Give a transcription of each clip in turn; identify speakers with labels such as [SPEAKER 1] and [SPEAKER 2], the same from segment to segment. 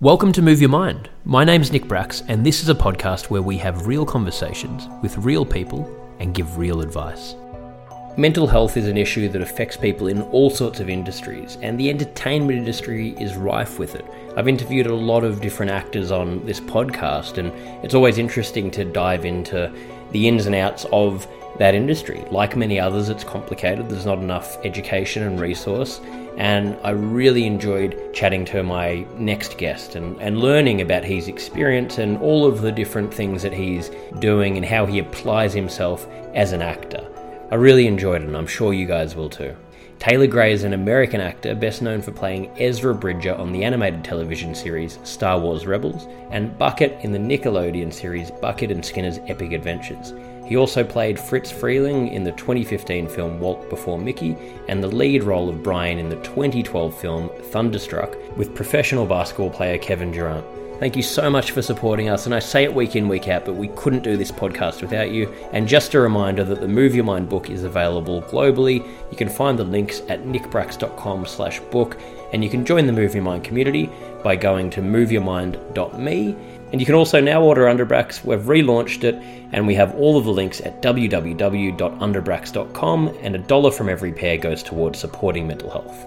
[SPEAKER 1] Welcome to Move Your Mind. My name's Nick Bracks, and this is a podcast where we have real conversations with real people and give real advice. Mental health is an issue that affects people in all sorts of industries, and the entertainment industry is rife with it. I've interviewed a lot of different actors on this podcast, and it's always interesting to dive into the ins and outs of that industry. Like many others, it's complicated, there's not enough education and resource, and I really enjoyed chatting to my next guest and, and learning about his experience and all of the different things that he's doing and how he applies himself as an actor. I really enjoyed it, and I'm sure you guys will too. Taylor Gray is an American actor best known for playing Ezra Bridger on the animated television series Star Wars Rebels and Bucket in the Nickelodeon series Bucket and Skinner's Epic Adventures. He also played Fritz Freleng in the 2015 film Walt Before Mickey and the lead role of Brian in the 2012 film Thunderstruck with professional basketball player Kevin Durant. Thank you so much for supporting us, and I say it week in, week out, but we couldn't do this podcast without you. And just a reminder that the Move Your Mind book is available globally. You can find the links at nickbracks.com slash book, and you can join the Move Your Mind community by going to moveyourmind.me and you can also now order Underbrax. We've relaunched it and we have all of the links at www.underbrax.com and a dollar from every pair goes towards supporting mental health.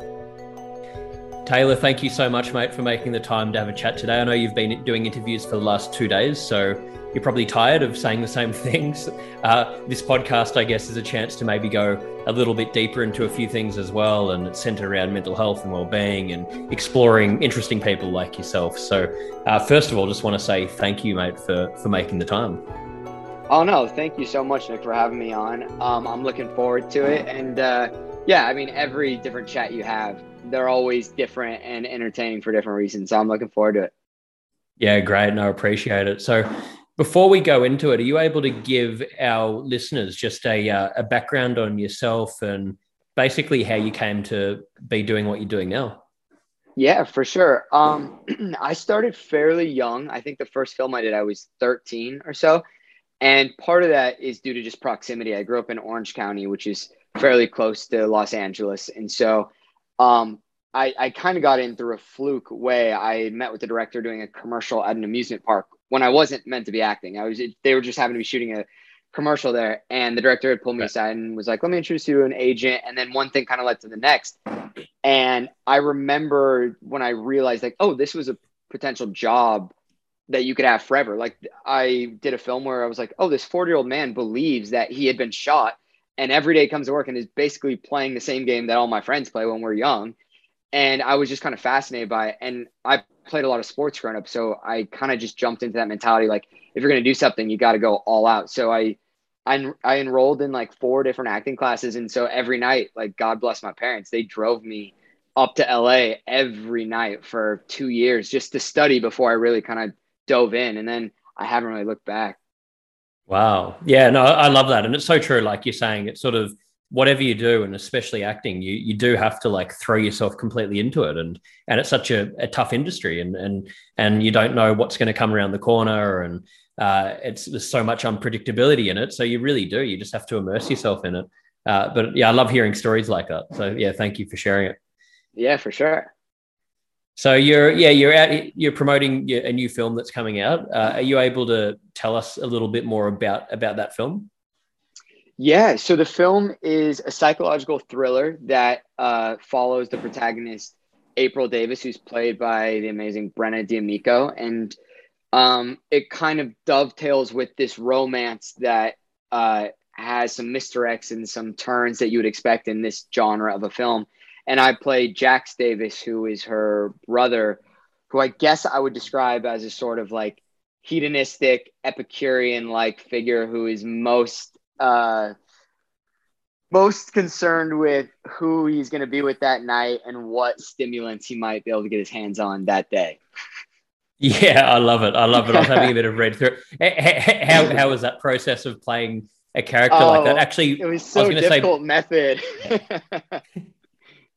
[SPEAKER 1] Taylor, thank you so much, mate, for making the time to have a chat today. I know you've been doing interviews for the last two days, so you're probably tired of saying the same things. Uh, this podcast, I guess, is a chance to maybe go a little bit deeper into a few things as well, and it's centered around mental health and well-being and exploring interesting people like yourself. So, uh, first of all, just want to say thank you, mate, for for making the time.
[SPEAKER 2] Oh no, thank you so much, Nick, for having me on. Um, I'm looking forward to it, and uh, yeah, I mean, every different chat you have, they're always different and entertaining for different reasons. So I'm looking forward to it.
[SPEAKER 1] Yeah, great. No, appreciate it. So, before we go into it, are you able to give our listeners just a, uh, a background on yourself and basically how you came to be doing what you're doing now?
[SPEAKER 2] Yeah, for sure. Um, I started fairly young. I think the first film I did, I was 13 or so. And part of that is due to just proximity. I grew up in Orange County, which is fairly close to Los Angeles. And so um, I, I kind of got in through a fluke way. I met with the director doing a commercial at an amusement park when I wasn't meant to be acting. I was they were just having to be shooting a commercial there, and the director had pulled me aside and was like, "Let me introduce you to an agent." And then one thing kind of led to the next. And I remember when I realized, like, oh, this was a potential job that you could have forever. Like I did a film where I was like, oh, this 40 year old man believes that he had been shot and every day comes to work and is basically playing the same game that all my friends play when we're young and I was just kind of fascinated by it. And I played a lot of sports growing up, so I kind of just jumped into that mentality. Like, if you're going to do something, you got to go all out. So I, I, I enrolled in like four different acting classes, and so every night, like God bless my parents, they drove me up to LA every night for two years just to study before I really kind of dove in, and then I haven't really looked back.
[SPEAKER 1] Wow. Yeah, no, I love that. And it's so true. Like you're saying, it's sort of whatever you do and especially acting you you do have to like throw yourself completely into it. And and it's such a, a tough industry and and and you don't know what's going to come around the corner and uh, it's there's so much unpredictability in it. So you really do you just have to immerse yourself in it. Uh, but yeah i love hearing stories like that. So yeah thank you for sharing it.
[SPEAKER 2] Yeah for sure.
[SPEAKER 1] So you're yeah you're out you're promoting a new film that's coming out. Uh, are you able to tell us a little bit more about about that film
[SPEAKER 2] yeah, so the film is a psychological thriller that uh, follows the protagonist April Davis, who's played by the amazing Brenna D'Amico, and um, it kind of dovetails with this romance that uh, has some misdirects and some turns that you would expect in this genre of a film. And I played Jax Davis, who is her brother, who I guess I would describe as a sort of like hedonistic Epicurean like figure who is most uh, most concerned with who he's going to be with that night and what stimulants he might be able to get his hands on that day.
[SPEAKER 1] Yeah, I love it. I love it. I was having a bit of read through. How how was that process of playing a character oh, like that? Oh, Actually,
[SPEAKER 2] it was so was difficult say, method.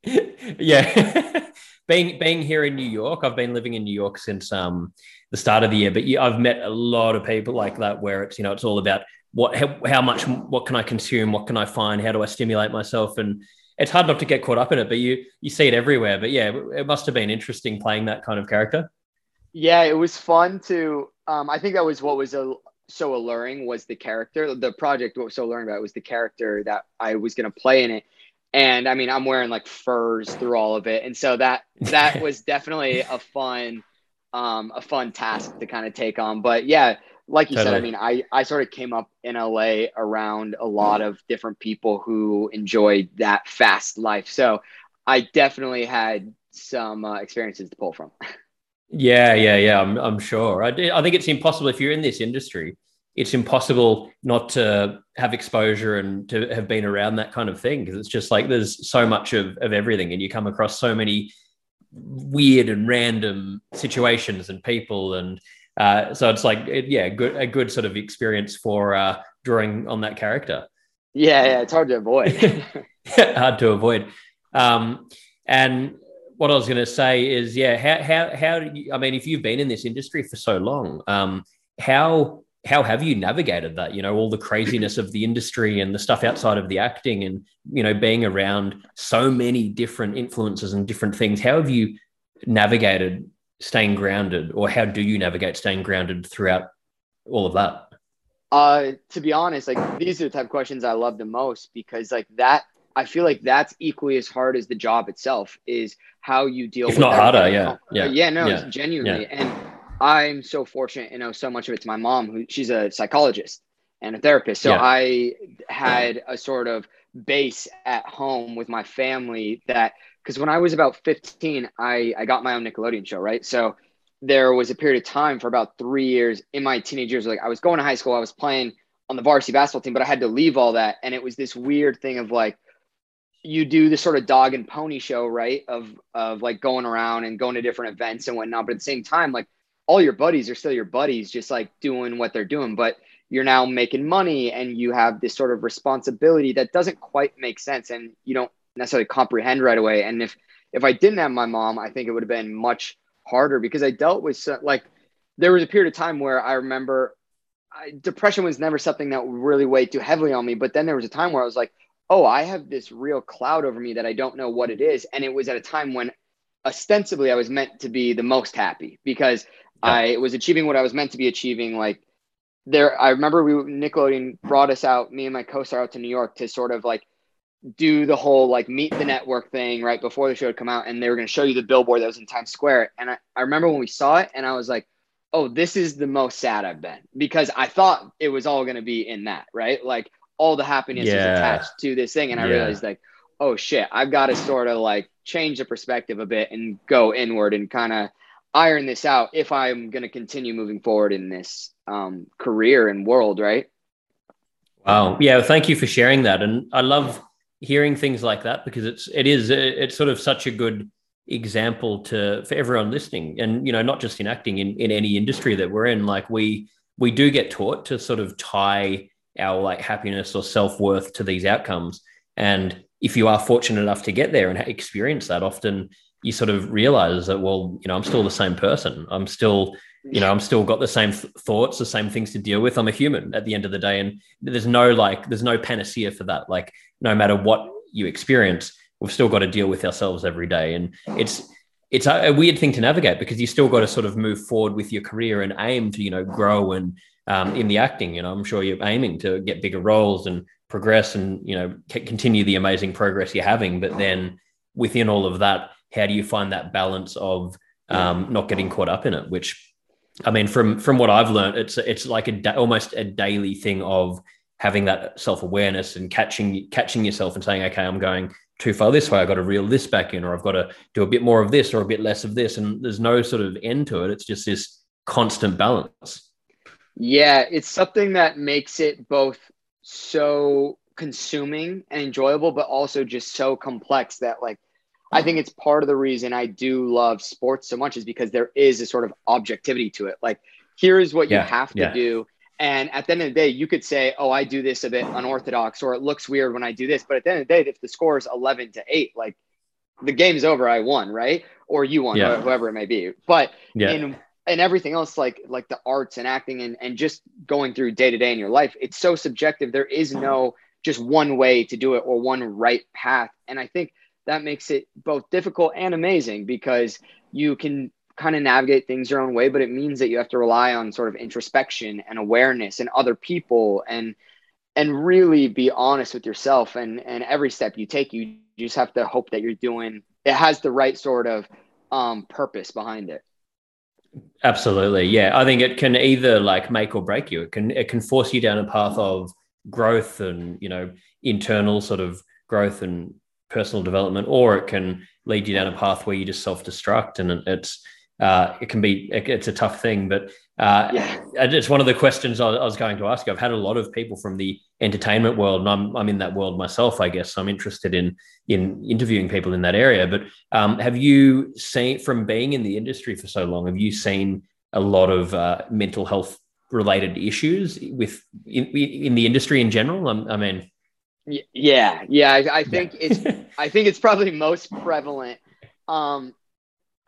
[SPEAKER 1] yeah, being being here in New York, I've been living in New York since um the start of the year, but yeah, I've met a lot of people like that where it's you know it's all about what how, how much what can I consume, what can I find, how do I stimulate myself, and it's hard not to get caught up in it. But you you see it everywhere. But yeah, it must have been interesting playing that kind of character.
[SPEAKER 2] Yeah, it was fun to. Um, I think that was what was a, so alluring was the character. The project what was so alluring about was the character that I was going to play in it. And I mean, I'm wearing like furs through all of it, and so that that was definitely a fun um, a fun task to kind of take on. But yeah, like you totally. said, I mean, I, I sort of came up in LA around a lot of different people who enjoyed that fast life. So I definitely had some uh, experiences to pull from.
[SPEAKER 1] Yeah, yeah, yeah. I'm, I'm sure. I, I think it's impossible if you're in this industry. It's impossible not to have exposure and to have been around that kind of thing because it's just like there's so much of, of everything, and you come across so many weird and random situations and people and uh, so it's like it, yeah good a good sort of experience for uh, drawing on that character
[SPEAKER 2] yeah yeah it's hard to avoid
[SPEAKER 1] hard to avoid um, and what I was going to say is, yeah, how how how do you, I mean, if you've been in this industry for so long, um, how how have you navigated that? You know, all the craziness of the industry and the stuff outside of the acting, and you know, being around so many different influences and different things. How have you navigated staying grounded, or how do you navigate staying grounded throughout all of that?
[SPEAKER 2] Uh, to be honest, like these are the type of questions I love the most because like that, I feel like that's equally as hard as the job itself. Is how you deal.
[SPEAKER 1] If
[SPEAKER 2] with
[SPEAKER 1] not harder, yeah,
[SPEAKER 2] yeah, yeah. No, yeah. genuinely, yeah. and I'm so fortunate, you know, so much of it's my mom, who she's a psychologist and a therapist. So yeah. I had a sort of base at home with my family that because when I was about 15, I, I got my own Nickelodeon show, right? So there was a period of time for about three years in my teenage years. Like I was going to high school, I was playing on the varsity basketball team, but I had to leave all that. And it was this weird thing of like, you do this sort of dog and pony show, right? Of of like going around and going to different events and whatnot. But at the same time, like all your buddies are still your buddies, just like doing what they're doing. But you're now making money and you have this sort of responsibility that doesn't quite make sense and you don't necessarily comprehend right away. And if if I didn't have my mom, I think it would have been much harder because I dealt with like there was a period of time where I remember I, depression was never something that really weighed too heavily on me. But then there was a time where I was like, oh, I have this real cloud over me that I don't know what it is. And it was at a time when ostensibly I was meant to be the most happy because I was achieving what I was meant to be achieving. Like there, I remember we Nickelodeon brought us out, me and my co-star out to New York to sort of like do the whole like meet the network thing right before the show had come out, and they were going to show you the billboard that was in Times Square. And I, I remember when we saw it, and I was like, "Oh, this is the most sad I've been," because I thought it was all going to be in that, right? Like all the happiness yeah. is attached to this thing, and I yeah. realized like, oh shit, I've got to sort of like change the perspective a bit and go inward and kind of iron this out if I'm going to continue moving forward in this um, career and world, right?
[SPEAKER 1] Wow. Yeah. Thank you for sharing that. And I love hearing things like that because it's, it is, it's sort of such a good example to, for everyone listening. And, you know, not just in acting, in, in any industry that we're in, like we, we do get taught to sort of tie our like happiness or self-worth to these outcomes. And if you are fortunate enough to get there and experience that, often you sort of realize that well you know i'm still the same person i'm still you know i'm still got the same th- thoughts the same things to deal with. I'm a human at the end of the day and there's no like there's no panacea for that. Like no matter what you experience we've still got to deal with ourselves every day. And it's it's a, a weird thing to navigate because you still got to sort of move forward with your career and aim to you know grow and um, in the acting you know. I'm sure you're aiming to get bigger roles and progress and you know c- continue the amazing progress you're having. But then within all of that how do you find that balance of um, not getting caught up in it? Which, I mean, from from what I've learned, it's it's like a almost a daily thing of having that self-awareness and catching catching yourself and saying okay i'm going too far this way. I've got to reel this back in or i've got to do a bit more of this or a bit less of this and there's no sort of end to it. It's just this constant balance.
[SPEAKER 2] Yeah it's something that makes it both so consuming and enjoyable but also just so complex that like I think it's part of the reason I do love sports so much is because there is a sort of objectivity to it. Like, here is what yeah, you have to yeah. do. And at the end of the day, you could say, oh, I do this a bit unorthodox or it looks weird when I do this. But at the end of the day, if the score is 11 to 8, like the game's over, I won, right? Or you won, yeah. whoever it may be. But in and everything else like like the arts and acting and, and just going through day to day in your life it's so subjective there is no just one way to do it or one right path and i think that makes it both difficult and amazing because you can kind of navigate things your own way, but it means that you have to rely on sort of introspection and awareness and other people and and really be honest with yourself and and every step you take you just have to hope that you're doing it has the right sort of um purpose behind it.
[SPEAKER 1] Absolutely. Yeah. I think it can either like make or break you. It can it can force you down a path of growth and you know internal sort of growth and personal development, or it can lead you down a path where you just self destruct, and it's uh, it can be it's a tough thing. But uh, yeah. it's one of the questions I was going to ask you. I've had a lot of people from the entertainment world, and I'm I'm in that world myself. I guess so I'm interested in in interviewing people in that area. But um, have you seen from being in the industry for so long? Have you seen a lot of uh, mental health related issues with in, in the industry in general? I, I mean,
[SPEAKER 2] yeah, yeah. I, I think yeah. it's I think it's probably most prevalent. Um,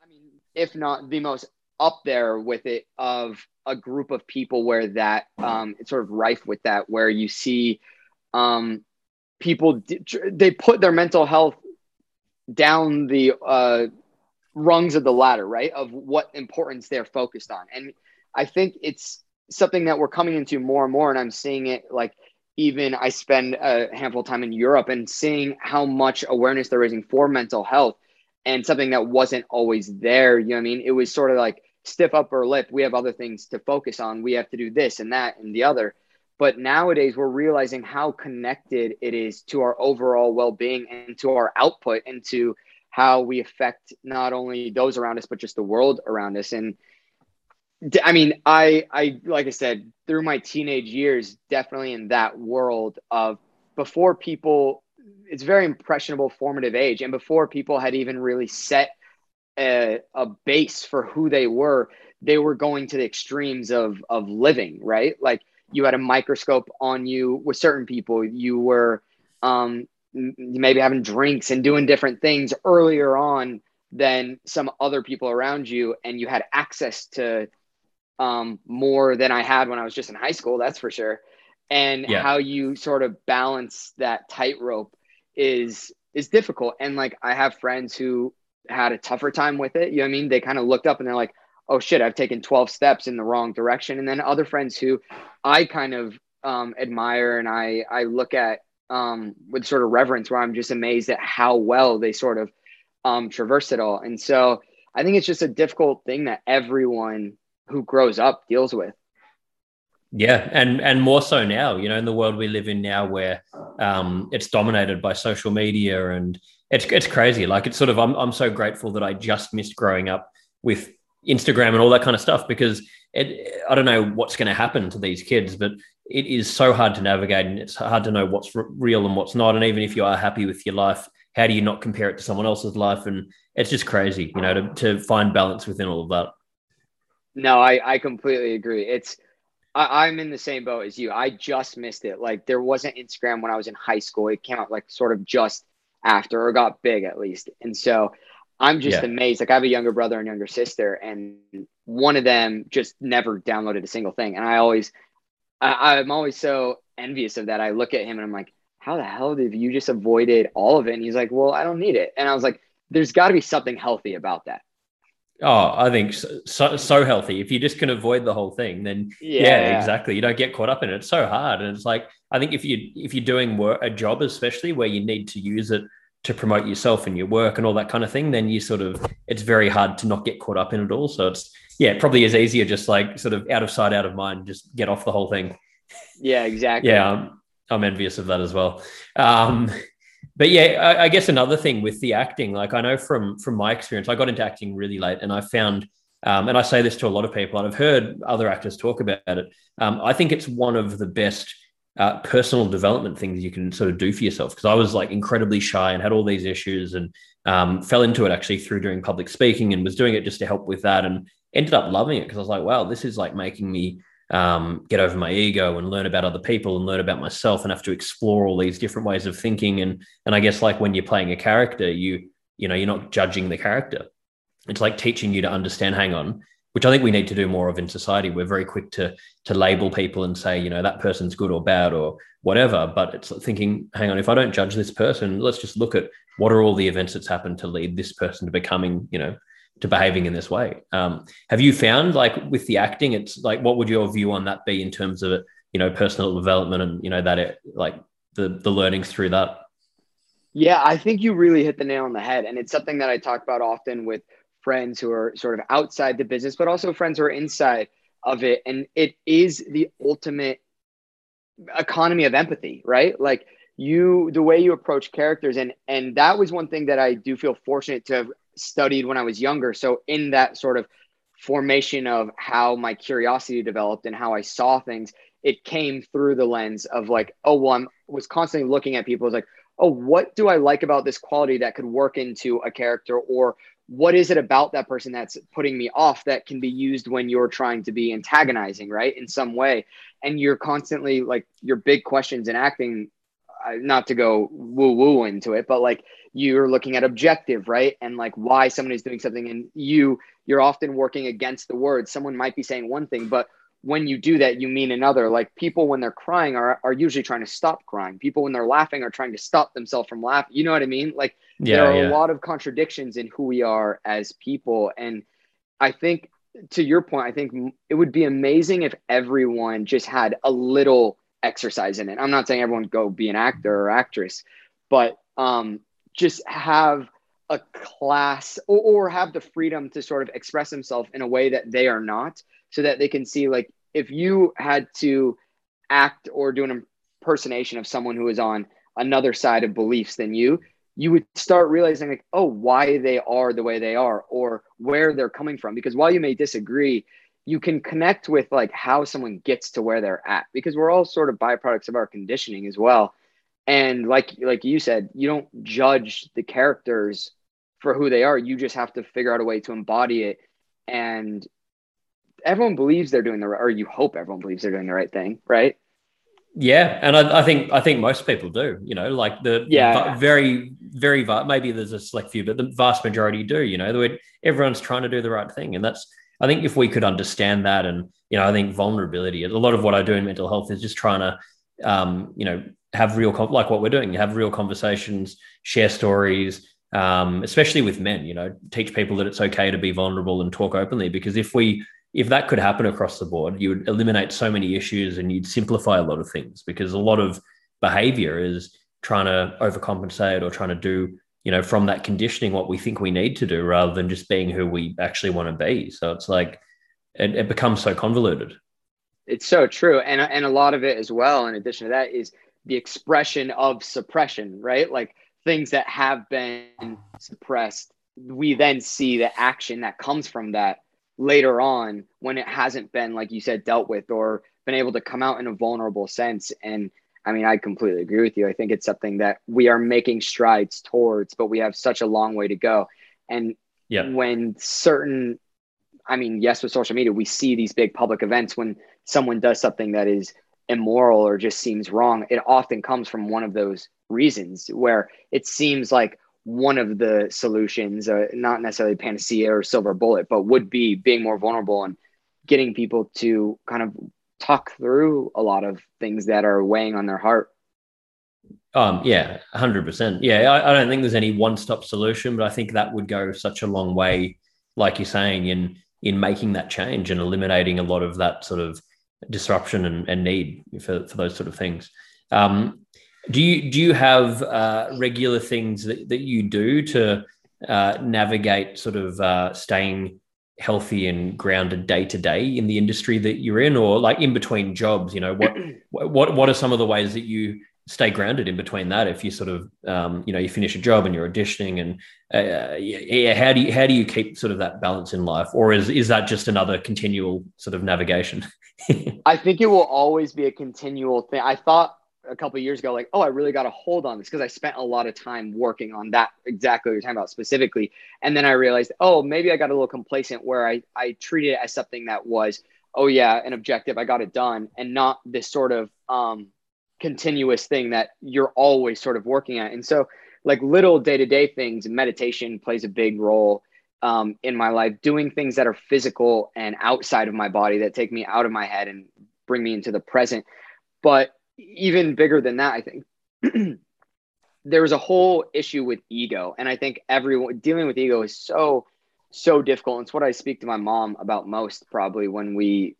[SPEAKER 2] I mean, if not the most up there with it of a group of people where that um, it's sort of rife with that, where you see um, people they put their mental health down the uh, rungs of the ladder, right? Of what importance they're focused on, and I think it's something that we're coming into more and more, and I'm seeing it like even I spend a handful of time in Europe and seeing how much awareness they're raising for mental health and something that wasn't always there. You know I mean? It was sort of like stiff upper lip. We have other things to focus on. We have to do this and that and the other. But nowadays, we're realizing how connected it is to our overall well being and to our output and to how we affect not only those around us, but just the world around us. And I mean, I I like I said through my teenage years, definitely in that world of before people, it's very impressionable, formative age, and before people had even really set a, a base for who they were, they were going to the extremes of of living, right? Like you had a microscope on you with certain people, you were um, maybe having drinks and doing different things earlier on than some other people around you, and you had access to um, more than I had when I was just in high school, that's for sure. And yeah. how you sort of balance that tightrope is is difficult. And like I have friends who had a tougher time with it. You know what I mean? They kind of looked up and they're like, oh shit, I've taken 12 steps in the wrong direction. And then other friends who I kind of um, admire and I I look at um, with sort of reverence where I'm just amazed at how well they sort of um, traverse it all. And so I think it's just a difficult thing that everyone who grows up deals with.
[SPEAKER 1] Yeah, and and more so now, you know, in the world we live in now, where um, it's dominated by social media, and it's it's crazy. Like it's sort of, I'm I'm so grateful that I just missed growing up with Instagram and all that kind of stuff because it, I don't know what's going to happen to these kids, but it is so hard to navigate, and it's hard to know what's real and what's not. And even if you are happy with your life, how do you not compare it to someone else's life? And it's just crazy, you know, to to find balance within all of that.
[SPEAKER 2] No, I, I completely agree. It's I, I'm in the same boat as you. I just missed it. Like there wasn't Instagram when I was in high school. It came out like sort of just after or got big at least. And so I'm just yeah. amazed. Like I have a younger brother and younger sister, and one of them just never downloaded a single thing. And I always I, I'm always so envious of that. I look at him and I'm like, how the hell did you just avoided all of it? And he's like, well, I don't need it. And I was like, there's got to be something healthy about that.
[SPEAKER 1] Oh, I think so, so healthy. If you just can avoid the whole thing, then yeah. yeah. exactly. You don't get caught up in it. It's so hard, and it's like I think if you if you're doing work, a job, especially where you need to use it to promote yourself and your work and all that kind of thing, then you sort of it's very hard to not get caught up in it all. So it's yeah, it probably is easier just like sort of out of sight, out of mind, just get off the whole thing.
[SPEAKER 2] Yeah, exactly.
[SPEAKER 1] Yeah. Um, I'm envious of that as well. Um, but yeah, I, I, guess another thing with the acting, like I know from from my experience, I got into acting really late, and I found, um, and I say this to a lot of people, and I've heard other actors talk about it. Um, I think it's one of the best uh, personal development things you can sort of do for yourself. Because I was like incredibly shy and had all these issues, and um, fell into it actually through doing public speaking, and was doing it just to help with that, and ended up loving it because I was like, wow, this is like making me um, get over my ego and learn about other people and learn about myself and have to explore all these different ways of thinking. And and I guess like when you're playing a character you you know you're not judging the character. It's like teaching you to understand hang on which I think we need to do more of in society. We're very quick to to label people and say you know that person's good or bad or whatever. But it's thinking hang on if I don't judge this person let's just look at what are all the events that's happened to lead this person to becoming you know to behaving in this way. Um, have you found like with the acting, it's like what would your view on that be in terms of you know personal development and you know that it, like the the learnings through that?
[SPEAKER 2] Yeah, I think you really hit the nail on the head, and it's something that I talk about often with friends who are sort of outside the business, but also friends who are inside of it, and it is the ultimate economy of empathy, right? Like you the way you approach characters and and that was one thing that I do feel fortunate to have studied when I was younger. So in that sort of formation of how my curiosity developed and how I saw things, it came through the lens of like, oh, well, I was constantly looking at people. Was like, oh, what do I like about this quality that could work into a character, or what is it about that person that's putting me off that can be used when you're trying to be antagonizing, right, in some way? And you're constantly like your big questions in acting. Uh, not to go woo woo into it, but like you're looking at objective right? And like why someone is doing something and you you're often working against the words. Someone might be saying one thing but when you do that you mean another. Like people when they're crying are, are usually trying to stop crying. People when they're laughing are trying to stop themselves from laughing you know what i mean? Like yeah, there are yeah. a lot of contradictions in who we are as people. And i think to your point i think it would be amazing if everyone just had a little exercise in it. I'm not saying everyone go be an actor or actress but um just have a class or, or have the freedom to sort of express themselves in a way that they are not so that they can see like if you had to act or do an impersonation of someone who is on another side of beliefs than you you would start realizing like oh why they are the way they are or where they're coming from. Because while you may disagree you can connect with like how someone gets to where they're at because we're all sort of byproducts of our conditioning as well and like like you said you don't judge the characters for who they are. You just have to figure out a way to embody it. And everyone believes they're doing the right or you hope everyone believes they're doing the right thing right?
[SPEAKER 1] Yeah and I, I think i think most people do you know like the
[SPEAKER 2] yeah.
[SPEAKER 1] very very maybe there's a select few but the vast majority do you know the way everyone's trying to do the right thing. And that's i think if we could understand that and you know i think vulnerability a lot of what i do in mental health is just trying to um, you know have real like what we're doing have real conversations share stories um, especially with men you know teach people that it's okay to be vulnerable and talk openly because if we if that could happen across the board you would eliminate so many issues and you'd simplify a lot of things because a lot of behavior is trying to overcompensate or trying to do you know from that conditioning what we think we need to do rather than just being who we actually want to be. So it's like it, it becomes so convoluted.
[SPEAKER 2] It's so true. And and a lot of it as well in addition to that is the expression of suppression, right? Like things that have been suppressed, we then see the action that comes from that later on when it hasn't been, like you said, dealt with or been able to come out in a vulnerable sense. And I mean, I completely agree with you. I think it's something that we are making strides towards, but we have such a long way to go. And yeah. when certain, I mean, yes, with social media, we see these big public events when someone does something that is immoral or just seems wrong, it often comes from one of those reasons where it seems like one of the solutions, uh, not necessarily panacea or silver bullet, but would be being more vulnerable and getting people to kind of talk through a lot of things that are weighing on their heart.
[SPEAKER 1] Um, yeah, hundred percent. Yeah, I, I, don't think there's any one-stop solution, but I think that would go such a long way, like you're saying, in in making that change and eliminating a lot of that sort of disruption and, and need for, for those sort of things. Um, do you do you have uh, regular things that, that you do to uh, navigate sort of uh, staying healthy and grounded day to day in the industry that you're in, or like in between jobs? You know, what what what are some of the ways that you stay grounded in between that if you sort of um, you know you finish a job and you're auditioning and uh, yeah, how do you how do you keep sort of that balance in life? Or is is that just another continual sort of navigation?
[SPEAKER 2] I think it will always be a continual thing. I thought a couple years ago like oh i really got a hold on this because i spent a lot of time working on that exactly what you're talking about specifically. And then i realized oh maybe i got a little complacent where i i treated it as something that was oh yeah an objective i got it done and not this sort of um continuous thing that you're always sort of working at. And so, like little day to day things, meditation plays a big role um, in my life. Doing things that are physical and outside of my body that take me out of my head and bring me into the present. But even bigger than that, I think there was a whole issue with ego. And I think everyone dealing with ego is so, so difficult. It's what I speak to my mom about most probably when we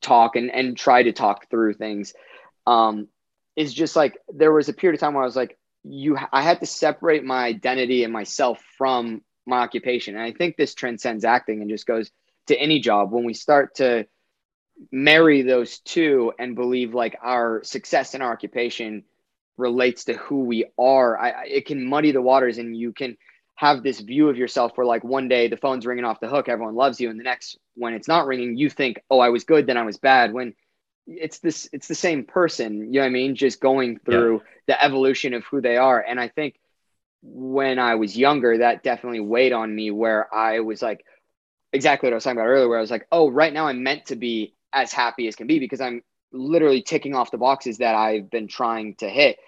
[SPEAKER 2] talk and, and try to talk through things um, is just like there was a period of time where I was like, you, I had to separate my identity and myself from my occupation. And I think this transcends acting and just goes to any job when we start to marry those two and believe like our success in our occupation relates to who we are. I, it can muddy the waters and you can have this view of yourself where like one day the phone's ringing off the hook, everyone loves you. And the next, when it's not ringing, you think, oh, I was good, then I was bad. When it's this it's the same person you know what i mean? Just going through yeah. the evolution of who they are. And i think when i was younger that definitely weighed on me where i was like exactly what i was talking about earlier where i was like oh right now i'm meant to be as happy as can be because i'm literally ticking off the boxes that i've been trying to hit.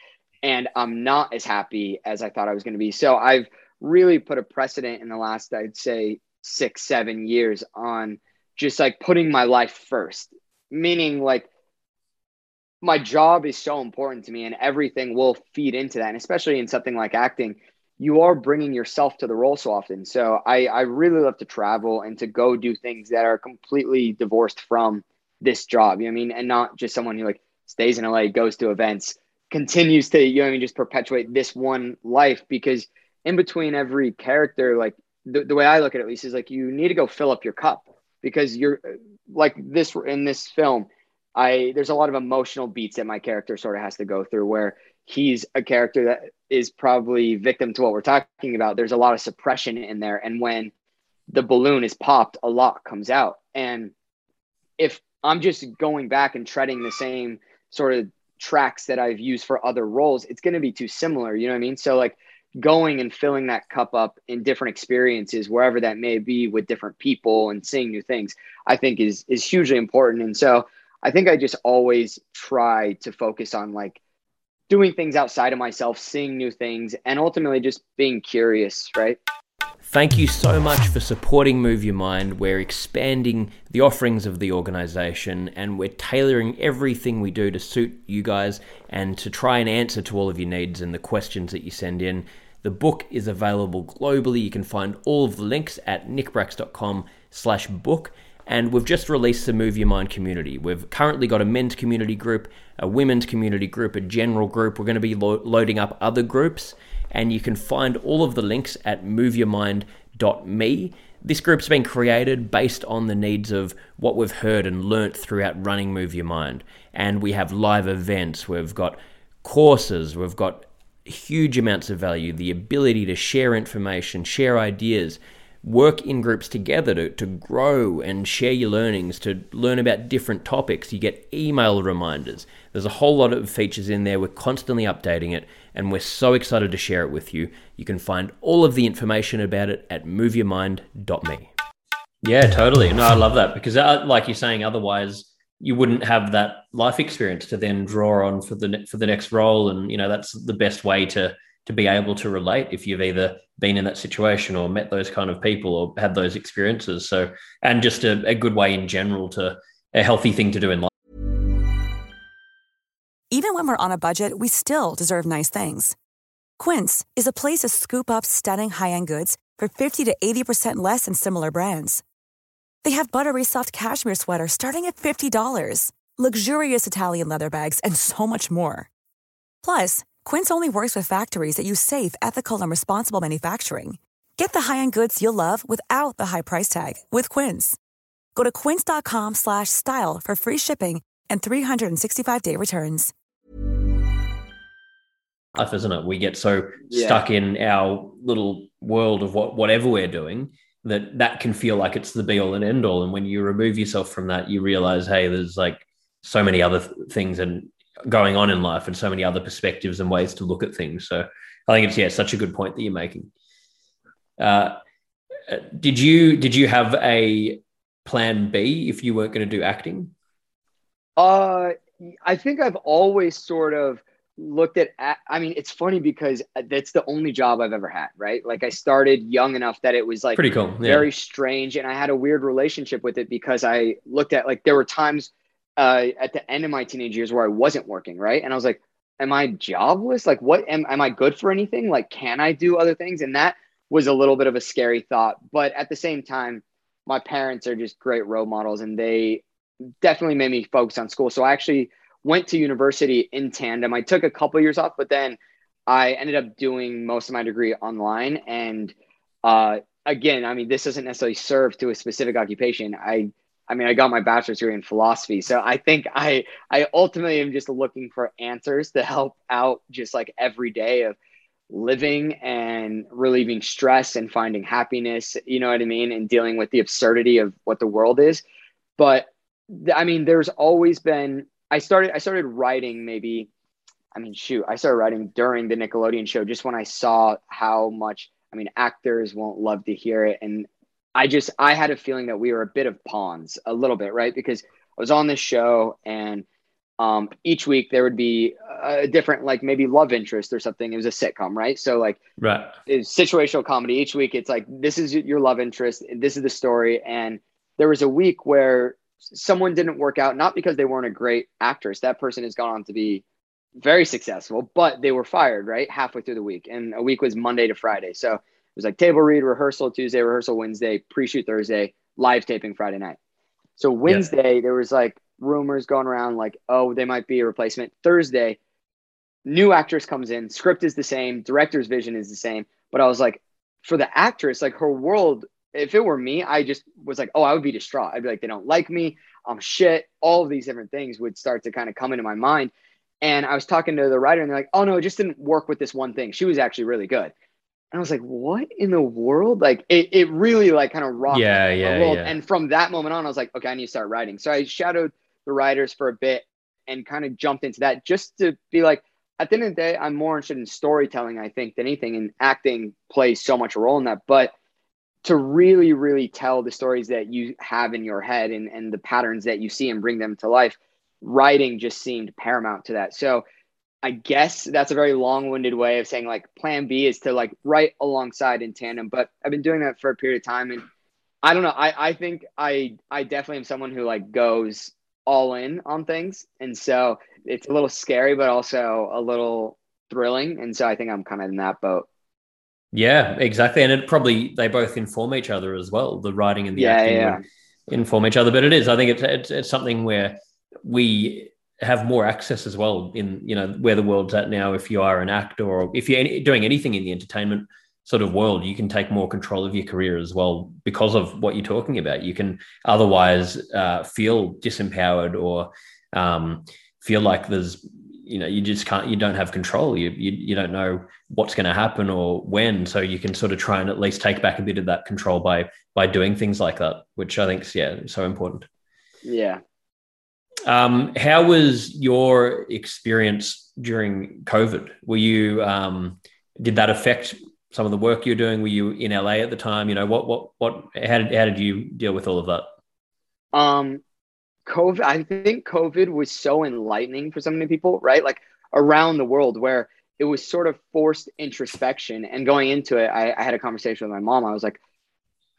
[SPEAKER 2] And i'm not as happy as i thought i was going to be. So i've really put a precedent in the last i'd say six seven years on just like putting my life first. Meaning like my job is so important to me and everything will feed into that. And especially in something like acting you are bringing yourself to the role so often. So i i really love to travel and to go do things that are completely divorced from this job you know what i mean? And not just someone who like stays in la goes to events continues to you know I mean just perpetuate this one life. Because in between every character like the, the way i look at it at least is like you need to go fill up your cup because you're like this in this film I there's a lot of emotional beats that my character sort of has to go through where he's a character that is probably victim to what we're talking about. There's a lot of suppression in there. And when the balloon is popped, a lot comes out. And if I'm just going back and treading the same sort of tracks that I've used for other roles, it's going to be too similar. You know what I mean? So, like, going and filling that cup up in different experiences wherever that may be with different people and seeing new things i think is is hugely important and so i think i just always try to focus on like doing things outside of myself seeing new things and ultimately just being curious right
[SPEAKER 1] Thank you so much for supporting Move Your Mind. We're expanding the offerings of the organization and we're tailoring everything we do to suit you guys and to try and answer to all of your needs and the questions that you send in. The book is available globally. You can find all of the links at nickbracks.com slash book. And we've just released the Move Your Mind community. We've currently got a men's community group, a women's community group, a general group. We're going to be lo- loading up other groups and you can find all of the links at moveyourmind.me. This group's been created based on the needs of what we've heard and learnt throughout running Move Your Mind. And we have live events, we've got courses, we've got huge amounts of value, the ability to share information, share ideas, work in groups together to, to grow and share your learnings, to learn about different topics. You get email reminders. There's a whole lot of features in there. We're constantly updating it, and we're so excited to share it with you. You can find all of the information about it at moveyourmind.me. Yeah, totally. No, I love that because, uh, like you're saying, otherwise you wouldn't have that life experience to then draw on for the for the next role, and you know that's the best way to to be able to relate if you've either been in that situation or met those kind of people or had those experiences. So, and just a, a good way in general to a healthy thing to do in life.
[SPEAKER 3] Even when we're on a budget, we still deserve nice things. Quince is a place to scoop up stunning high end goods for 50 to 80% less than similar brands. They have buttery soft cashmere sweaters starting at $50, luxurious Italian leather bags, and so much more. Plus, Quince only works with factories that use safe, ethical, and responsible manufacturing. Get the high-end goods you'll love without the high price tag with Quince. Go to quince.com slash style for free shipping and 365-day returns.
[SPEAKER 1] Life, isn't it? We get so
[SPEAKER 2] Yeah.
[SPEAKER 1] stuck in our little world of what whatever we're doing that that can feel like it's the be all and end all. And when you remove yourself from that, you realize, hey, there's like so many other th- things and going on in life and so many other perspectives and ways to look at things. So I think it's yeah, such a good point that you're making. Uh, did you did you have a plan B if you weren't going to do acting?
[SPEAKER 2] Uh, I think I've always sort of looked at, i mean, it's funny because that's the only job I've ever had, right? Like I started young enough that it was like
[SPEAKER 1] Pretty cool. Yeah.
[SPEAKER 2] very strange. And I had a weird relationship with it because I looked at like, there were times uh, at the end of my teenage years where I wasn't working, right? And I was like, am I jobless? Like, what am, am I good for anything? Like, can I do other things? And that was a little bit of a scary thought. But at the same time, my parents are just great role models and they definitely made me focus on school. So I actually went to university in tandem. I took a couple years off, but then I ended up doing most of my degree online. And uh, again, I mean, this doesn't necessarily serve to a specific occupation. I, I mean, I got my bachelor's degree in philosophy, so I think I, I ultimately am just looking for answers to help out, just like every day of living and relieving stress and finding happiness. You know what I mean, and dealing with the absurdity of what the world is. But I mean, there's always been. I started. I started writing maybe I mean, shoot, I started writing during the Nickelodeon show just when I saw how much, I mean, actors won't love to hear it. And I just, I had a feeling that we were a bit of pawns, a little bit, right? Because I was on this show and um, each week there would be a different, like maybe love interest or something. It was a sitcom, right? So, like,
[SPEAKER 1] Right.
[SPEAKER 2] it's situational comedy. Each week, it's like this is your love interest, this is the story. And there was a week where someone didn't work out, not because they weren't a great actress. That person has gone on to be very successful, but they were fired right halfway through the week, and a week was Monday to Friday. So was like table read, rehearsal Tuesday, rehearsal Wednesday, pre-shoot Thursday, live taping Friday night. So Wednesday there was like rumors going around like, oh, they might be a replacement. Thursday, new actress comes in, script is the same, director's vision is the same, but I was like, for the actress, like her world, if it were me, I just was like, oh, I would be distraught. I'd be like, they don't like me, I'm shit. All of these different things would start to kind of come into my mind. And I was talking to the writer, and they're like, oh no, it just didn't work with this one thing. She was actually really good. And I was like, what in the world? Like it, it really like kind of rocked
[SPEAKER 1] Yeah, yeah,
[SPEAKER 2] world.
[SPEAKER 1] yeah.
[SPEAKER 2] And from that moment on, I was like, okay, I need to start writing. So I shadowed the writers for a bit and kind of jumped into that just to be like, at the end of the day, I'm more interested in storytelling, I think, than anything. And acting plays so much role in that. But to really, really tell the stories that you have in your head and, and the patterns that you see and bring them to life, writing just seemed paramount to that. So I guess that's a very long-winded way of saying like plan B is to like write alongside in tandem. But I've been doing that for a period of time and I don't know. I, I think I I definitely am someone who like goes all in on things. And so it's a little scary, but also a little thrilling. And so I think I'm kind of in that boat.
[SPEAKER 1] Yeah, exactly. And it probably they both inform each other as well. The writing and the
[SPEAKER 2] Yeah,
[SPEAKER 1] acting
[SPEAKER 2] yeah.
[SPEAKER 1] inform each other. But it is, I think it's, it's it's something where we have more access as well in you know where the world's at now. If you are an actor or if you're doing anything in the entertainment sort of world, you can take more control of your career as well because of what you're talking about. You can otherwise uh, feel disempowered or um, feel like there's you know you just can't you don't have control you you, you don't know what's going to happen or when so you can sort of try and at least take back a bit of that control by by doing things like that which i think is yeah so important
[SPEAKER 2] Yeah.
[SPEAKER 1] Um, how was your experience during covid were you um, did that affect some of the work you're doing were you in la at the time you know what what what how did, how did you deal with all of that
[SPEAKER 2] Um, COVID, I think COVID was so enlightening for so many people, right? Like around the world, where it was sort of forced introspection. And going into it, I, I had a conversation with my mom. I was like,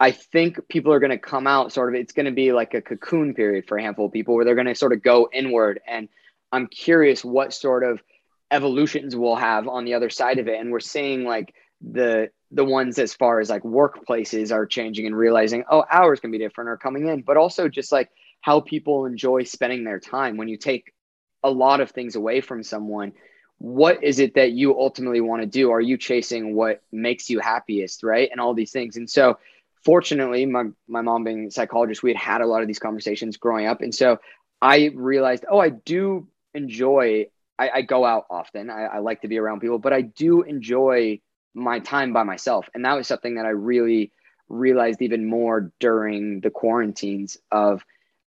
[SPEAKER 2] I think people are going to come out sort of, it's going to be like a cocoon period for a handful of people where they're going to sort of go inward. And I'm curious what sort of evolutions we'll have on the other side of it. And we're seeing like the, the ones as far as like workplaces are changing and realizing, oh, hours can be different or coming in, but also just like how people enjoy spending their time when you take a lot of things away from someone what is it that you ultimately want to do? Are you chasing what makes you happiest, right? And all these things. And so, fortunately, my my mom being a psychologist, we had had a lot of these conversations growing up, and so I realized, oh, I do enjoy. I, I go out often. I, I like to be around people, but I do enjoy my time by myself, and that was something that I really realized even more during the quarantines. Of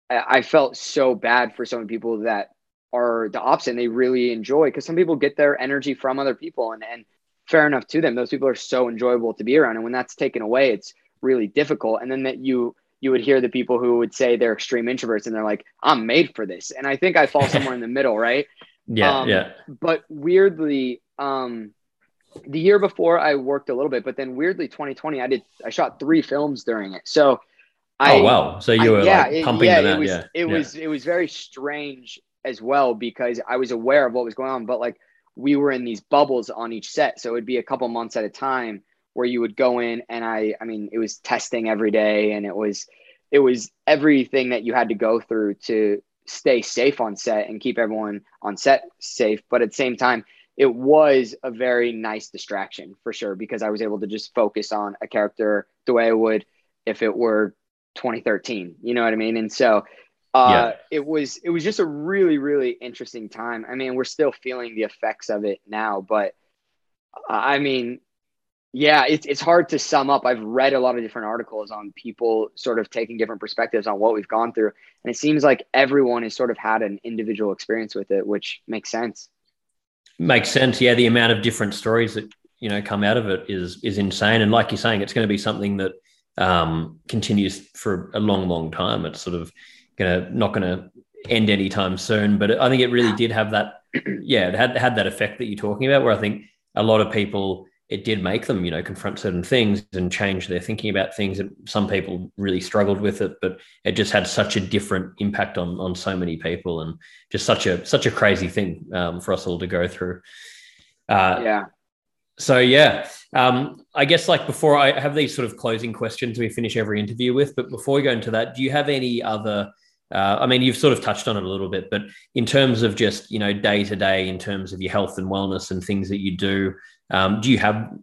[SPEAKER 2] I felt so bad for so many people that are the opposite and they really enjoy because some people get their energy from other people and, and fair enough to them those people are so enjoyable to be around and when that's taken away it's really difficult. And then that you you would hear the people who would say they're extreme introverts and they're like i'm made for this. And i think i fall somewhere in the middle right?
[SPEAKER 1] Yeah um, yeah.
[SPEAKER 2] but weirdly um the year before i worked a little bit but then weirdly 2020 i did i shot three films during it. So
[SPEAKER 1] I, oh wow! So you were I, yeah, like pumping
[SPEAKER 2] it, yeah,
[SPEAKER 1] them
[SPEAKER 2] it was,
[SPEAKER 1] yeah,
[SPEAKER 2] it
[SPEAKER 1] yeah.
[SPEAKER 2] was it was very strange as well because I was aware of what was going on, but like we were in these bubbles on each set. So it'd be a couple months at a time where you would go in and I I mean it was testing every day and it was it was everything that you had to go through to stay safe on set and keep everyone on set safe. But at the same time, it was a very nice distraction for sure because I was able to just focus on a character the way I would if it were 2013. You know what I mean? And so uh, yeah. it was it was just a really really interesting time. I mean, we're still feeling the effects of it now, but uh, I mean, yeah, it's it's hard to sum up. I've read a lot of different articles on people sort of taking different perspectives on what we've gone through, and it seems like everyone has sort of had an individual experience with it, which makes sense.
[SPEAKER 1] Makes sense. Yeah, the amount of different stories that you know come out of it is is insane, and like you're saying, it's going to be something that um, continues for a long, long time. It's sort of gonna not gonna end anytime soon. But I think it really did have that, yeah, it had had that effect that you're talking about, where I think a lot of people it did make them, you know, confront certain things and change their thinking about things. And some people really struggled with it, but it just had such a different impact on on so many people, and just such a such a crazy thing um, for us all to go through.
[SPEAKER 2] Uh, yeah.
[SPEAKER 1] So yeah, um, I guess like before I have these sort of closing questions we finish every interview with, but before we go into that, do you have any other uh, I mean, you've sort of touched on it a little bit, but in terms of just you know day to day, in terms of your health and wellness and things that you do, um, do you have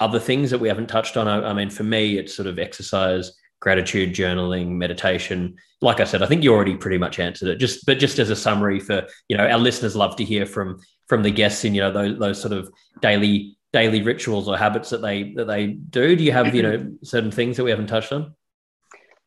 [SPEAKER 1] other things that we haven't touched on? I, I, mean, for me, it's sort of exercise, gratitude, journaling, meditation. Like I said, I think you already pretty much answered it. Just but just as a summary for you know our listeners, love to hear from from the guests in you know those those sort of daily daily rituals or habits that they that they do. Do you have you know certain things that we haven't touched on?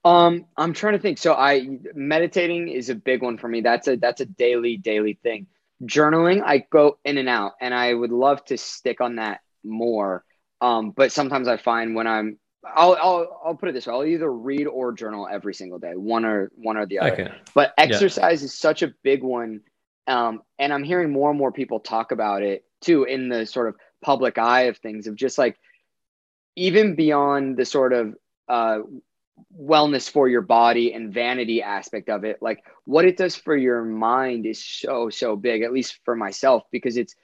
[SPEAKER 2] Um, I'm trying to think. So I meditating is a big one for me. That's a that's a daily daily thing. Journaling, I go in and out, and I would love to stick on that more. Um, but sometimes I find when I'm I'll, I'll I'll put it this way: I'll either read or journal every single day, one or one or the other. Okay. But exercise yeah. is such a big one, um, and I'm hearing more and more people talk about it too in the sort of public eye of things of just like even beyond the sort of uh, wellness for your body and vanity aspect of it like what it does for your mind is so so big at least for myself because it's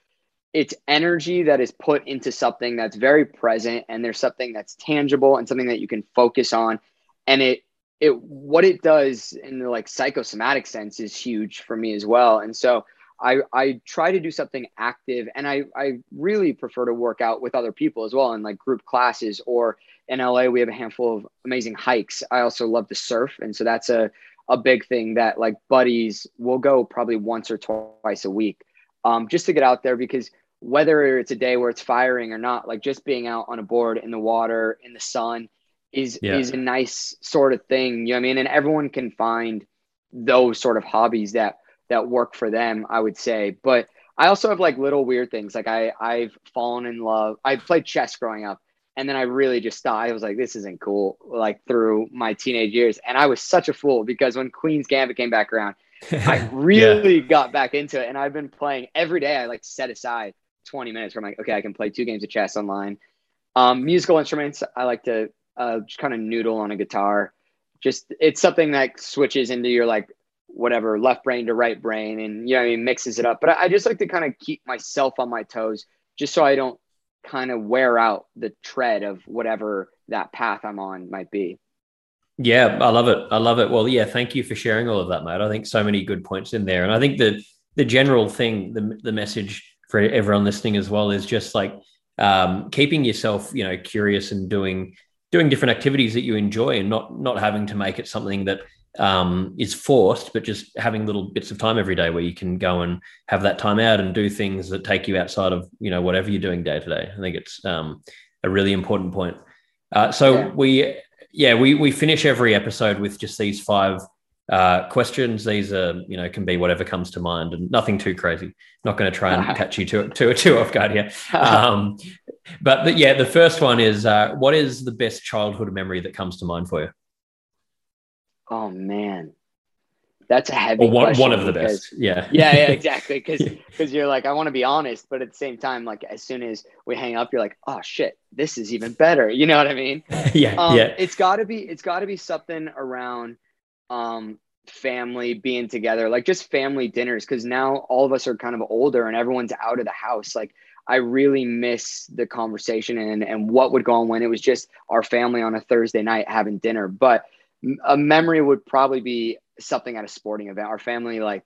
[SPEAKER 2] it's energy that is put into something that's very present and there's something that's tangible and something that you can focus on. And it it what it does in the like psychosomatic sense is huge for me as well. And so I, I try to do something active and I, I really prefer to work out with other people as well in like group classes or in LA we have a handful of amazing hikes. I also love to surf and so that's a, a big thing that like buddies will go probably once or twice a week um, just to get out there because whether it's a day where it's firing or not, like just being out on a board in the water in the sun is yeah. is a nice sort of thing. You know what I mean? And everyone can find those sort of hobbies that that work for them, I would say. But I also have like little weird things. Like I I've fallen in love. I played chess growing up, and then I really just stopped. I was like, this isn't cool. Like through my teenage years, and I was such a fool because when Queen's Gambit came back around, I really yeah. got back into it, and I've been playing every day. I like set aside 20 minutes where I'm like, okay, I can play two games of chess online. Um, musical instruments, I like to uh, just kind of noodle on a guitar. Just it's something that switches into your like whatever left brain to right brain and you know I mean mixes it up. But I, I just like to kind of keep myself on my toes just so I don't kind of wear out the tread of whatever that path I'm on might be.
[SPEAKER 1] Yeah, I love it. I love it. Well, yeah, thank you for sharing all of that, mate. I think so many good points in there. And I think the the general thing, the, the message for everyone listening as well is just like um, keeping yourself, you know, curious and doing doing different activities that you enjoy, and not not having to make it something that um, is forced, but just having little bits of time every day where you can go and have that time out and do things that take you outside of you know whatever you're doing day to day. I think it's um, a really important point. Uh, so yeah. we yeah we we finish every episode with just these five uh, questions. These are you know can be whatever comes to mind and nothing too crazy. Not going to try and catch you too too too off guard here. Um, but the, yeah, the first one is uh, what is the best childhood memory that comes to mind for you?
[SPEAKER 2] Oh man, that's a heavy.
[SPEAKER 1] Or one, one of the because, best. Yeah.
[SPEAKER 2] Yeah, yeah, exactly. Because because you're like, I want to be honest, but at the same time, like as soon as we hang up, you're like, oh shit, this is even better. You know what I mean?
[SPEAKER 1] yeah. Um, yeah.
[SPEAKER 2] It's got to be. It's got to be something around um family being together, like just family dinners. Because now all of us are kind of older and everyone's out of the house. Like I really miss the conversation and and what would go on when it was just our family on a Thursday night having dinner, but a memory would probably be something at a sporting event. Our family like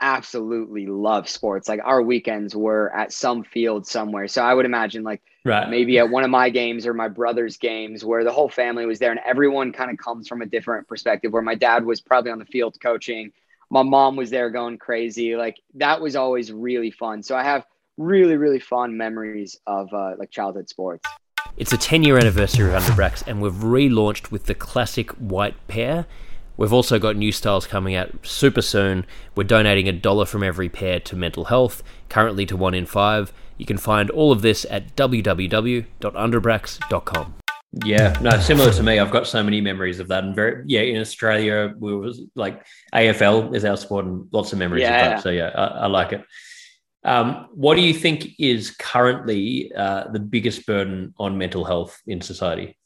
[SPEAKER 2] absolutely love sports. Like our weekends were at some field somewhere. So I would imagine like right. maybe at one of my games or my brother's games where the whole family was there and everyone kind of comes from a different perspective where my dad was probably on the field coaching. My mom was there going crazy. Like that was always really fun. So I have really, really fond memories of uh, like childhood sports.
[SPEAKER 1] It's a 10 year anniversary of Underbrax, and we've relaunched with the classic white pair. We've also got new styles coming out super soon. We're donating a dollar from every pair to mental health, currently to one in five. You can find all of this at www.underbrax.com. Yeah, no, similar to me. I've got so many memories of that, and very yeah. In Australia, we was like AFL is our sport, and lots of memories yeah, of that. Yeah. So yeah, I, I like it. Um, what do you think is currently uh, the biggest burden on mental health in society?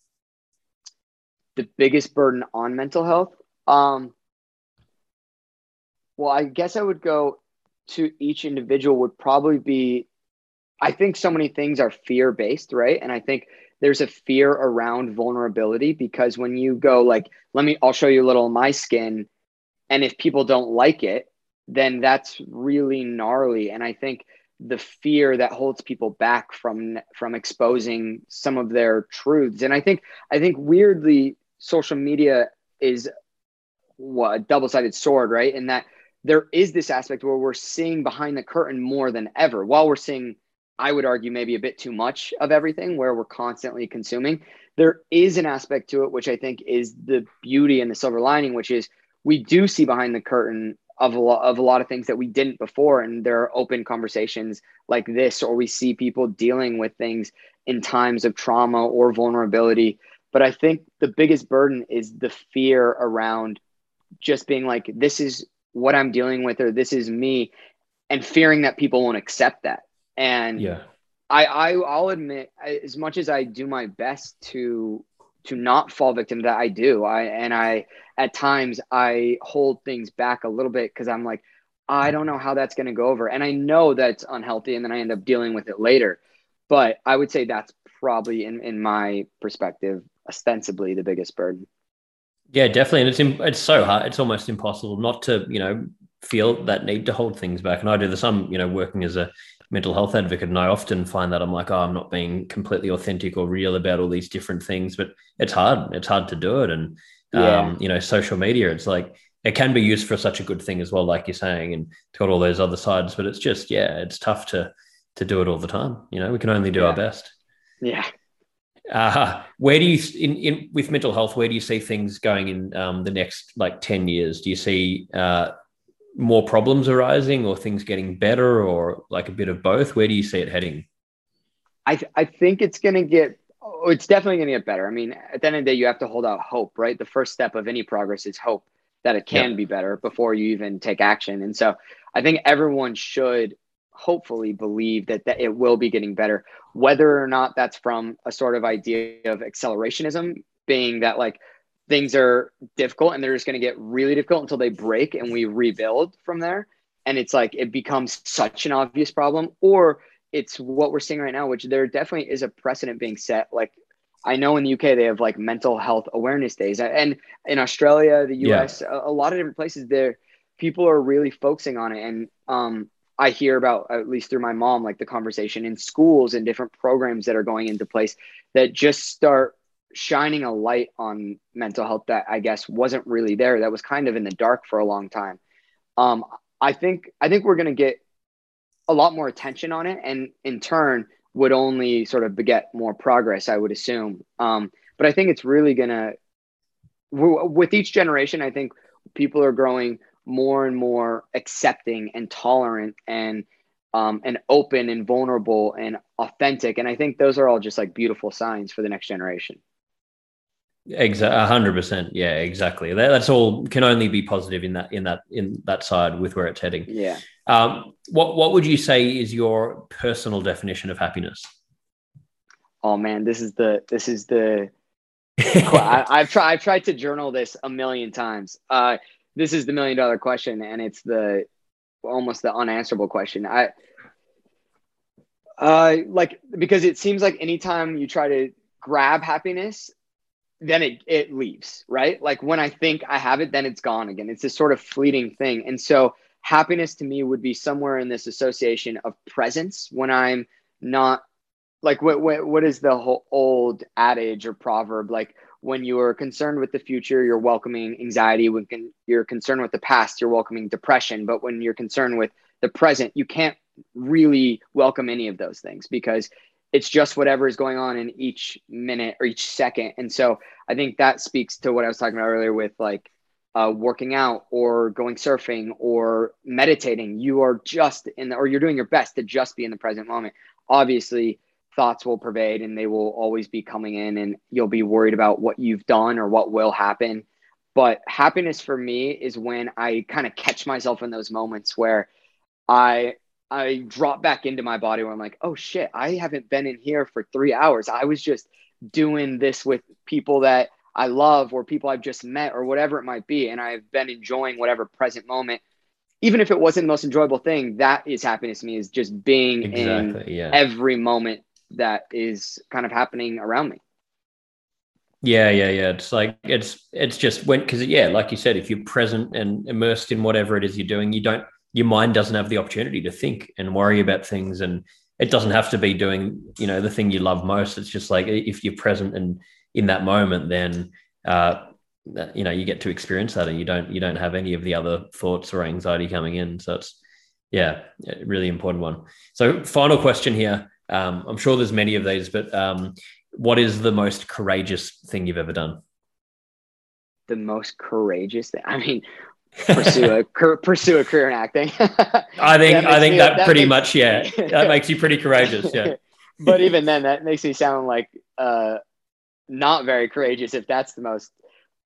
[SPEAKER 2] The biggest burden on mental health? Um, well, I guess I would go to each individual would probably be I think so many things are fear based, right? And I think there's a fear around vulnerability because when you go like, let me, I'll show you a little of my skin. And if people don't like it, then that's really gnarly. And I think the fear that holds people back from from exposing some of their truths. And I think I think weirdly, social media is what a double-sided sword, right? In that there is this aspect where we're seeing behind the curtain more than ever, while we're seeing, I would argue, maybe a bit too much of everything where we're constantly consuming. There is an aspect to it which I think is the beauty and the silver lining, which is we do see behind the curtain of a lot of a lot of things that we didn't before. And there are open conversations like this or we see people dealing with things in times of trauma or vulnerability. But i think the biggest burden is the fear around just being like this is what i'm dealing with or this is me and fearing that people won't accept that. And
[SPEAKER 1] yeah.
[SPEAKER 2] I, I i'll admit as much as i do my best to to not fall victim to that i do i and i at times I hold things back a little bit because I'm like, I don't know how that's going to go over. And I know that's unhealthy. And then I end up dealing with it later. But I would say that's probably, in, in my perspective, ostensibly the biggest burden.
[SPEAKER 1] Yeah, definitely. And it's, it's so hard. It's almost impossible not to, you know, feel that need to hold things back. And I do this. I'm, you know, working as a mental health advocate, and I often find that I'm like, oh, I'm not being completely authentic or real about all these different things. But it's hard. It's hard to do it. And yeah. um, you know, social media. It's like it can be used for such a good thing as well, like you're saying, and it's got all those other sides. But it's just, yeah, it's tough to to do it all the time. You know, we can only do
[SPEAKER 2] yeah.
[SPEAKER 1] our best.
[SPEAKER 2] Yeah.
[SPEAKER 1] Uh, where do you in, in with mental health? Where do you see things going in um, the next like ten years? Do you see uh, more problems arising, or things getting better, or like a bit of both? Where do you see it heading?
[SPEAKER 2] I th- I think it's going to get Oh, it's definitely going to get better. I mean, at the end of the day, you have to hold out hope, right? The first step of any progress is hope that it can be better before you even take action. And so I think everyone should hopefully believe that, that it will be getting better, whether or not that's from a sort of idea of accelerationism, being that like things are difficult and they're just going to get really difficult until they break and we rebuild from there. And it's like it becomes such an obvious problem, or it's what we're seeing right now, which there definitely is a precedent being set. Like I know in the UK they have like mental health awareness days, and in Australia, the US, yeah. a, a, lot of different places there, people are really focusing on it. And um, I hear about, at least through my mom, like the conversation in schools and different programs that are going into place that just start shining a light on mental health that I guess wasn't really there. That was kind of in the dark for a long time. Um, I think I think we're going to get a lot more attention on it, and in turn would only sort of beget more progress. I would assume. Um, but I think it's really going to with each generation. I think people are growing more and more accepting and tolerant and um, and open and vulnerable and authentic. And I think those are all just like beautiful signs for the next generation.
[SPEAKER 1] Exactly, hundred percent. Yeah, exactly. That, that's all can only be positive in that in that in that side with where it's heading.
[SPEAKER 2] Yeah.
[SPEAKER 1] Um, what what would you say is your personal definition of happiness?
[SPEAKER 2] Oh man, this is the this is the. I, have tried I've tried to journal this a million times. Uh, this is the million dollar question, and it's the almost the unanswerable question. I uh like because it seems like anytime you try to grab happiness then it it leaves, right? Like when I think I have it, then it's gone again. It's this sort of fleeting thing. And so happiness to me would be somewhere in this association of presence when I'm not like what what, what is the whole old adage or proverb like when you are concerned with the future you're welcoming anxiety when con- you're concerned with the past you're welcoming depression but when you're concerned with the present you can't really welcome any of those things because it's just whatever is going on in each minute or each second. And so I think that speaks to what I was talking about earlier with like uh, working out or going surfing or meditating. You are just in the, or you're doing your best to just be in the present moment. Obviously, thoughts will pervade and they will always be coming in, and you'll be worried about what you've done or what will happen. But happiness for me is when I kind of catch myself in those moments where I I drop back into my body where I'm like, oh shit, I haven't been in here for three hours. I was just doing this with people that I love or people I've just met or whatever it might be. And I've been enjoying whatever present moment. Even if it wasn't the most enjoyable thing, that is happiness to me is just being exactly, in yeah. every moment that is kind of happening around me.
[SPEAKER 1] Yeah, yeah, yeah. It's like it's it's just when because yeah, like you said, if you're present and immersed in whatever it is you're doing, you don't your mind doesn't have the opportunity to think and worry about things and it doesn't have to be doing you know the thing you love most. It's just like if you're present and in that moment then uh you know you get to experience that and you don't you don't have any of the other thoughts or anxiety coming in. So it's yeah really important one. So final question here. Um, i'm sure there's many of these but um, what is the most courageous thing you've ever done?
[SPEAKER 2] The most courageous thing? I mean pursue a pursue a career in acting.
[SPEAKER 1] I think I think me, that, that, pretty makes, much yeah that makes you pretty courageous yeah.
[SPEAKER 2] but even then, that makes me sound like uh, not very courageous if that's the most.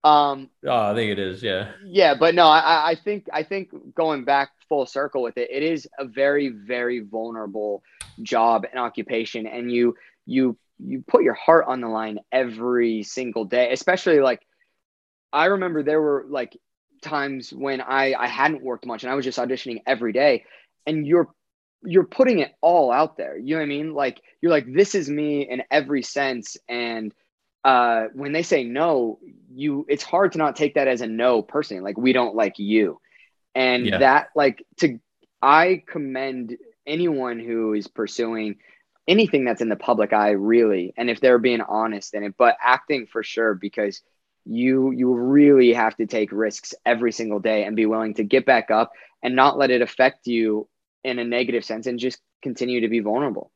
[SPEAKER 2] Um,
[SPEAKER 1] oh, I think it is. Yeah.
[SPEAKER 2] Yeah, but no, I, I think I think going back full circle with it, it is a very very vulnerable job and occupation, and you you you put your heart on the line every single day, especially like I remember there were like times when I I hadn't worked much and I was just auditioning every day and you're you're putting it all out there. You know what I mean? Like you're like this is me in every sense and uh when they say no, you it's hard to not take that as a no personally. Like we don't like you. And yeah. that like to I commend anyone who is pursuing anything that's in the public eye really and if they're being honest in it but acting for sure because you you really have to take risks every single day and be willing to get back up and not let it affect you in a negative sense and just continue to be vulnerable.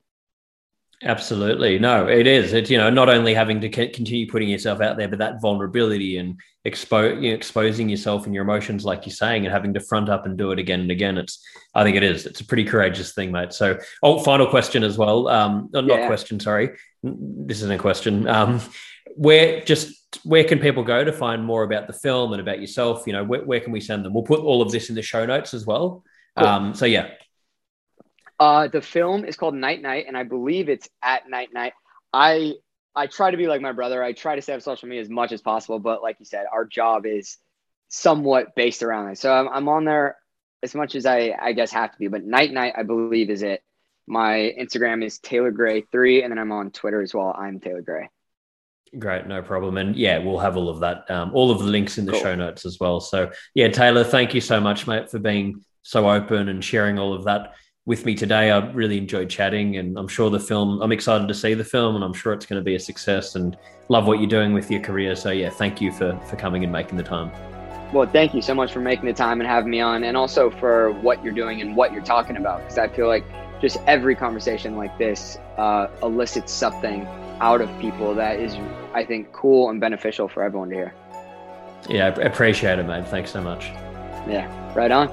[SPEAKER 1] Absolutely. No it is. It's you know not only having to continue putting yourself out there but that vulnerability and expo- you know, exposing yourself and your emotions like you're saying and having to front up and do it again and again it's i think it is. It's a pretty courageous thing mate. So oh final question as well. Um not yeah. question sorry. This isn't a question. Um where just where can people go to find more about the film and about yourself? You know, where, where can we send them? We'll put all of this in the show notes as well. Cool. Um, so yeah.
[SPEAKER 2] Uh, the film is called Night Night, and I believe it's at Night Night. I I try to be like my brother. I try to stay off social media as much as possible, but like you said, our job is somewhat based around it. So I'm, I'm on there as much as I I guess have to be. But Night Night, I believe, is it. My Instagram is Taylor Gray three, and then I'm on Twitter as well. I'm Taylor Gray.
[SPEAKER 1] Great, no problem. And yeah, we'll have all of that, um, all of the links in the cool. show notes as well. So yeah, Taylor, thank you so much, mate, for being so open and sharing all of that with me today. I really enjoyed chatting, and I'm sure the film. I'm excited to see the film, and I'm sure it's going to be a success. And love what you're doing with your career. So yeah, thank you for for coming and making the time.
[SPEAKER 2] Well, thank you so much for making the time and having me on, and also for what you're doing and what you're talking about. Because I feel like just every conversation like this uh, elicits something out of people that is, I think, cool and beneficial for everyone to hear.
[SPEAKER 1] Yeah, I appreciate it, mate. Thanks so much.
[SPEAKER 2] Yeah, right on.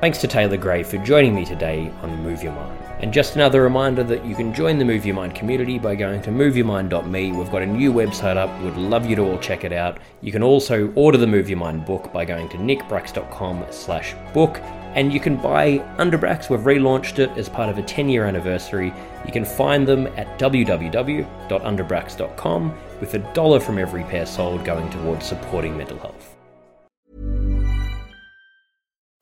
[SPEAKER 1] Thanks to Taylor Gray for joining me today on Move Your Mind. And just another reminder that you can join the Move Your Mind community by going to moveyourmind.me. We've got a new website up. We'd love you to all check it out. You can also order the Move Your Mind book by going to nickbracks.com slash book. And you can buy Underbrax. We've relaunched it as part of a 10 year anniversary. You can find them at www.underbrax.com with a dollar from every pair sold going towards supporting mental health.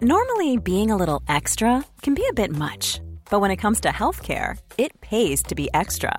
[SPEAKER 3] Normally, being a little extra can be a bit much. But when it comes to healthcare, it pays to be extra.